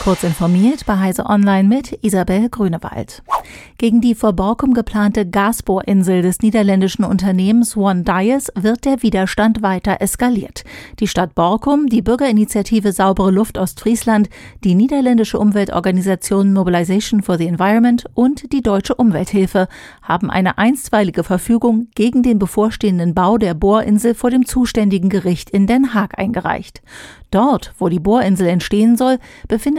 Kurz informiert bei Heise Online mit Isabel Grünewald. Gegen die vor Borkum geplante Gasbohrinsel des niederländischen Unternehmens One Dias wird der Widerstand weiter eskaliert. Die Stadt Borkum, die Bürgerinitiative Saubere Luft Ostfriesland, die niederländische Umweltorganisation Mobilization for the Environment und die Deutsche Umwelthilfe haben eine einstweilige Verfügung gegen den bevorstehenden Bau der Bohrinsel vor dem zuständigen Gericht in Den Haag eingereicht. Dort, wo die Bohrinsel entstehen soll,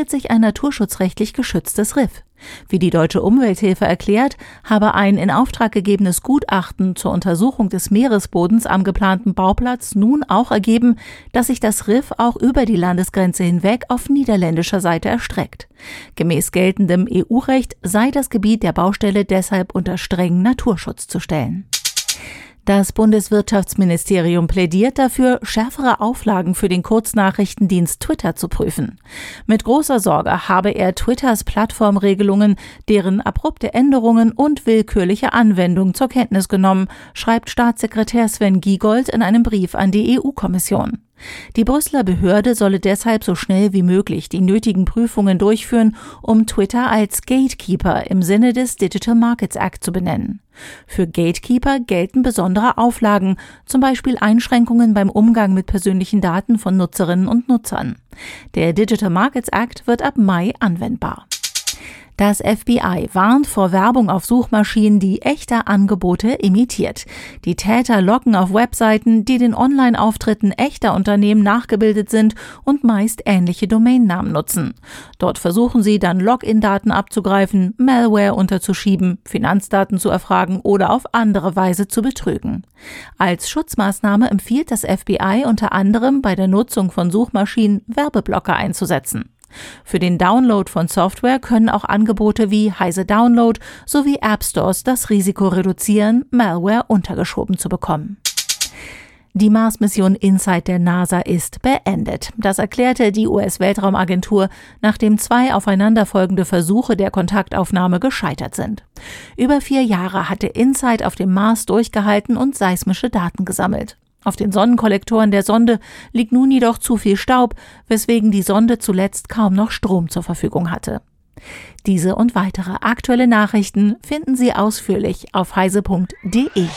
befindet sich ein naturschutzrechtlich geschütztes Riff. Wie die Deutsche Umwelthilfe erklärt, habe ein in Auftrag gegebenes Gutachten zur Untersuchung des Meeresbodens am geplanten Bauplatz nun auch ergeben, dass sich das Riff auch über die Landesgrenze hinweg auf niederländischer Seite erstreckt. Gemäß geltendem EU-Recht sei das Gebiet der Baustelle deshalb unter strengen Naturschutz zu stellen. Das Bundeswirtschaftsministerium plädiert dafür, schärfere Auflagen für den Kurznachrichtendienst Twitter zu prüfen. Mit großer Sorge habe er Twitters Plattformregelungen, deren abrupte Änderungen und willkürliche Anwendung zur Kenntnis genommen, schreibt Staatssekretär Sven Giegold in einem Brief an die EU-Kommission. Die Brüsseler Behörde solle deshalb so schnell wie möglich die nötigen Prüfungen durchführen, um Twitter als Gatekeeper im Sinne des Digital Markets Act zu benennen. Für Gatekeeper gelten besondere Auflagen, zum Beispiel Einschränkungen beim Umgang mit persönlichen Daten von Nutzerinnen und Nutzern. Der Digital Markets Act wird ab Mai anwendbar. Das FBI warnt vor Werbung auf Suchmaschinen, die echte Angebote imitiert. Die Täter locken auf Webseiten, die den Online-Auftritten echter Unternehmen nachgebildet sind und meist ähnliche Domainnamen nutzen. Dort versuchen sie dann Login-Daten abzugreifen, Malware unterzuschieben, Finanzdaten zu erfragen oder auf andere Weise zu betrügen. Als Schutzmaßnahme empfiehlt das FBI unter anderem bei der Nutzung von Suchmaschinen Werbeblocker einzusetzen. Für den Download von Software können auch Angebote wie Heise Download sowie App Stores das Risiko reduzieren, Malware untergeschoben zu bekommen. Die Mars-Mission Insight der NASA ist beendet. Das erklärte die US-Weltraumagentur, nachdem zwei aufeinanderfolgende Versuche der Kontaktaufnahme gescheitert sind. Über vier Jahre hatte Insight auf dem Mars durchgehalten und seismische Daten gesammelt. Auf den Sonnenkollektoren der Sonde liegt nun jedoch zu viel Staub, weswegen die Sonde zuletzt kaum noch Strom zur Verfügung hatte. Diese und weitere aktuelle Nachrichten finden Sie ausführlich auf heise.de.